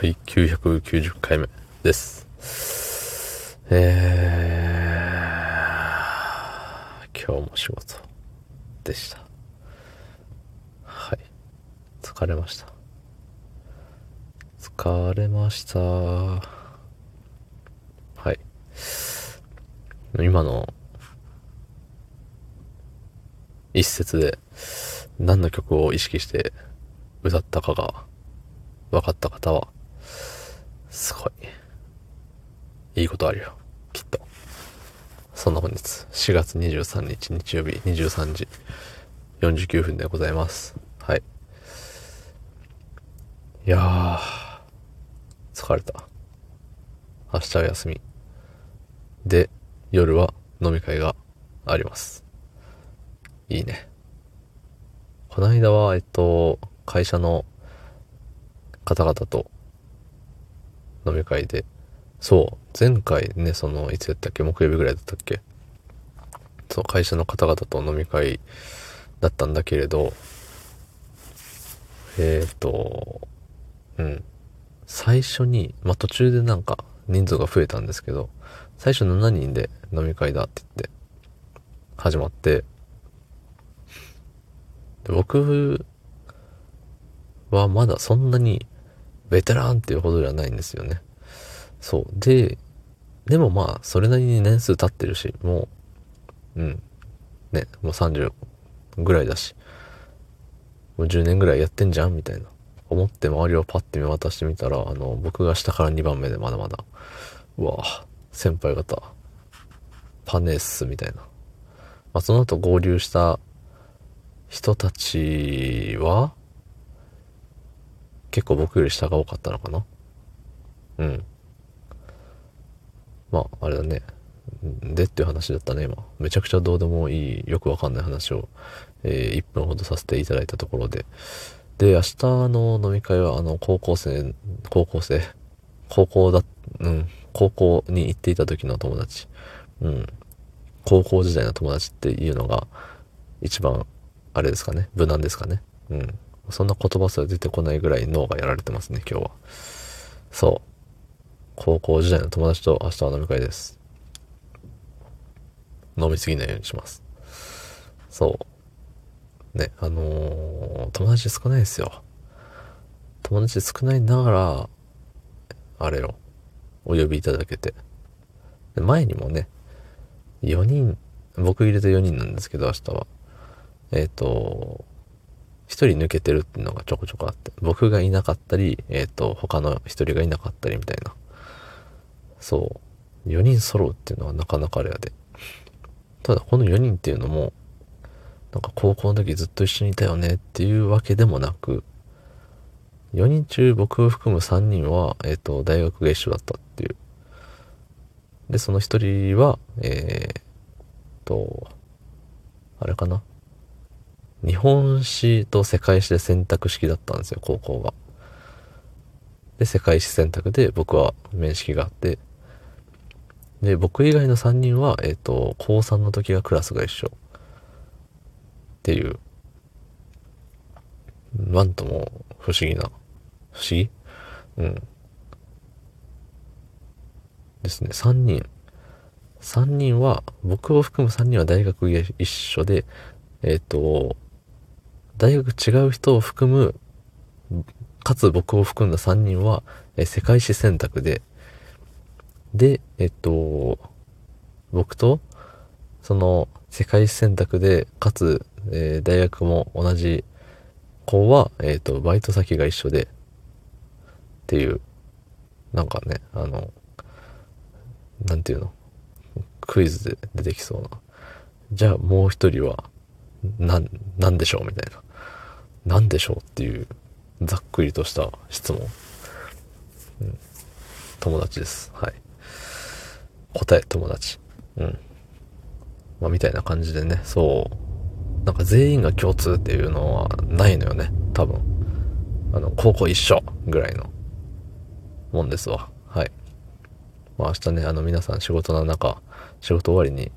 はい、990回目です。えー、今日も仕事でした。はい、疲れました。疲れました。はい。今の一節で何の曲を意識して歌ったかが分かった方はすごい。いいことあるよ。きっと。そんな本日4月23日日曜日23時49分でございます。はい。いやー疲れた。明日は休み。で夜は飲み会があります。いいね。この間はえっと会社の方々と飲み会で、そう、前回ね、その、いつやったっけ？木曜日ぐらいだったっけ？そう、会社の方々と飲み会だったんだけれど、えっ、ー、と、うん。最初に、まあ、途中でなんか人数が増えたんですけど、最初7人で飲み会だって言って、始まって、で僕はまだそんなにベテランっていうほどではないんですよね。そう。で、でもまあ、それなりに年数経ってるし、もう、うん。ね、もう30ぐらいだし、もう10年ぐらいやってんじゃんみたいな。思って周りをパッて見渡してみたら、あの、僕が下から2番目でまだまだ、うわぁ、先輩方、パネースみたいな。まあ、その後合流した人たちは、結構僕より下が多かったのかな？うん。まあ、あれだね。でっていう話だったね、今。めちゃくちゃどうでもいい、よくわかんない話を、えー1分ほどさせていただいたところで。で、明日の飲み会は、あの、高校生、高校生、高校だ、うん、高校に行っていた時の友達。うん。高校時代の友達っていうのが、一番、あれですかね、無難ですかね？うん。そんな言葉すら出てこないぐらい脳がやられてますね、今日は。そう。高校時代の友達と明日は飲み会です。飲みすぎないようにします。そう。ね、あのー、友達少ないですよ。友達少ないながら、あれよ、お呼びいただけて。で前にもね、4人、僕入れて4人なんですけど、明日は。えっ、と、一人抜けてるっていうのがちょこちょこあって、僕がいなかったり、えっ、と、他の一人がいなかったりみたいな。そう。4人揃うっていうのはなかなかレアで。ただ、この4人っていうのも、なんか高校の時ずっと一緒にいたよねっていうわけでもなく、4人中僕を含む3人は、えっ、と、大学が一緒だったっていう。で、その一人は、えー、と、あれかな？日本史と世界史で選択式だったんですよ、高校が。で、世界史選択で僕は面識があって、で、僕以外の3人は、えっ、と、高3の時がクラスが一緒。っていう、なんとも不思議な、不思議？うん。ですね、3人。3人は、僕を含む3人は大学一緒で、えっ、と、大学違う人を含む、かつ僕を含んだ3人は、え世界史選択で、で、えっと、僕と、その、世界史選択で、かつ、えー大学も同じ子は、えっと、バイト先が一緒で、っていう、なんかね、あの、なんていうの、クイズで出てきそうな。じゃあもう一人は、なん、なんでしょうみたいな。なんでしょうっていう、ざっくりとした質問。うん、友達です。はい。答え友達。うん。まあ、みたいな感じでね、そう。なんか全員が共通っていうのはないのよね、多分。あの、高校一緒ぐらいのもんですわ。はい。まあ明日ね、あの皆さん仕事の中、仕事終わりに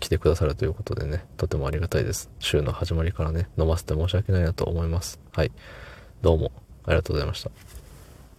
来てくださるということでね、とてもありがたいです。週の始まりからね、飲ませて申し訳ないなと思います。はい。どうもありがとうございました。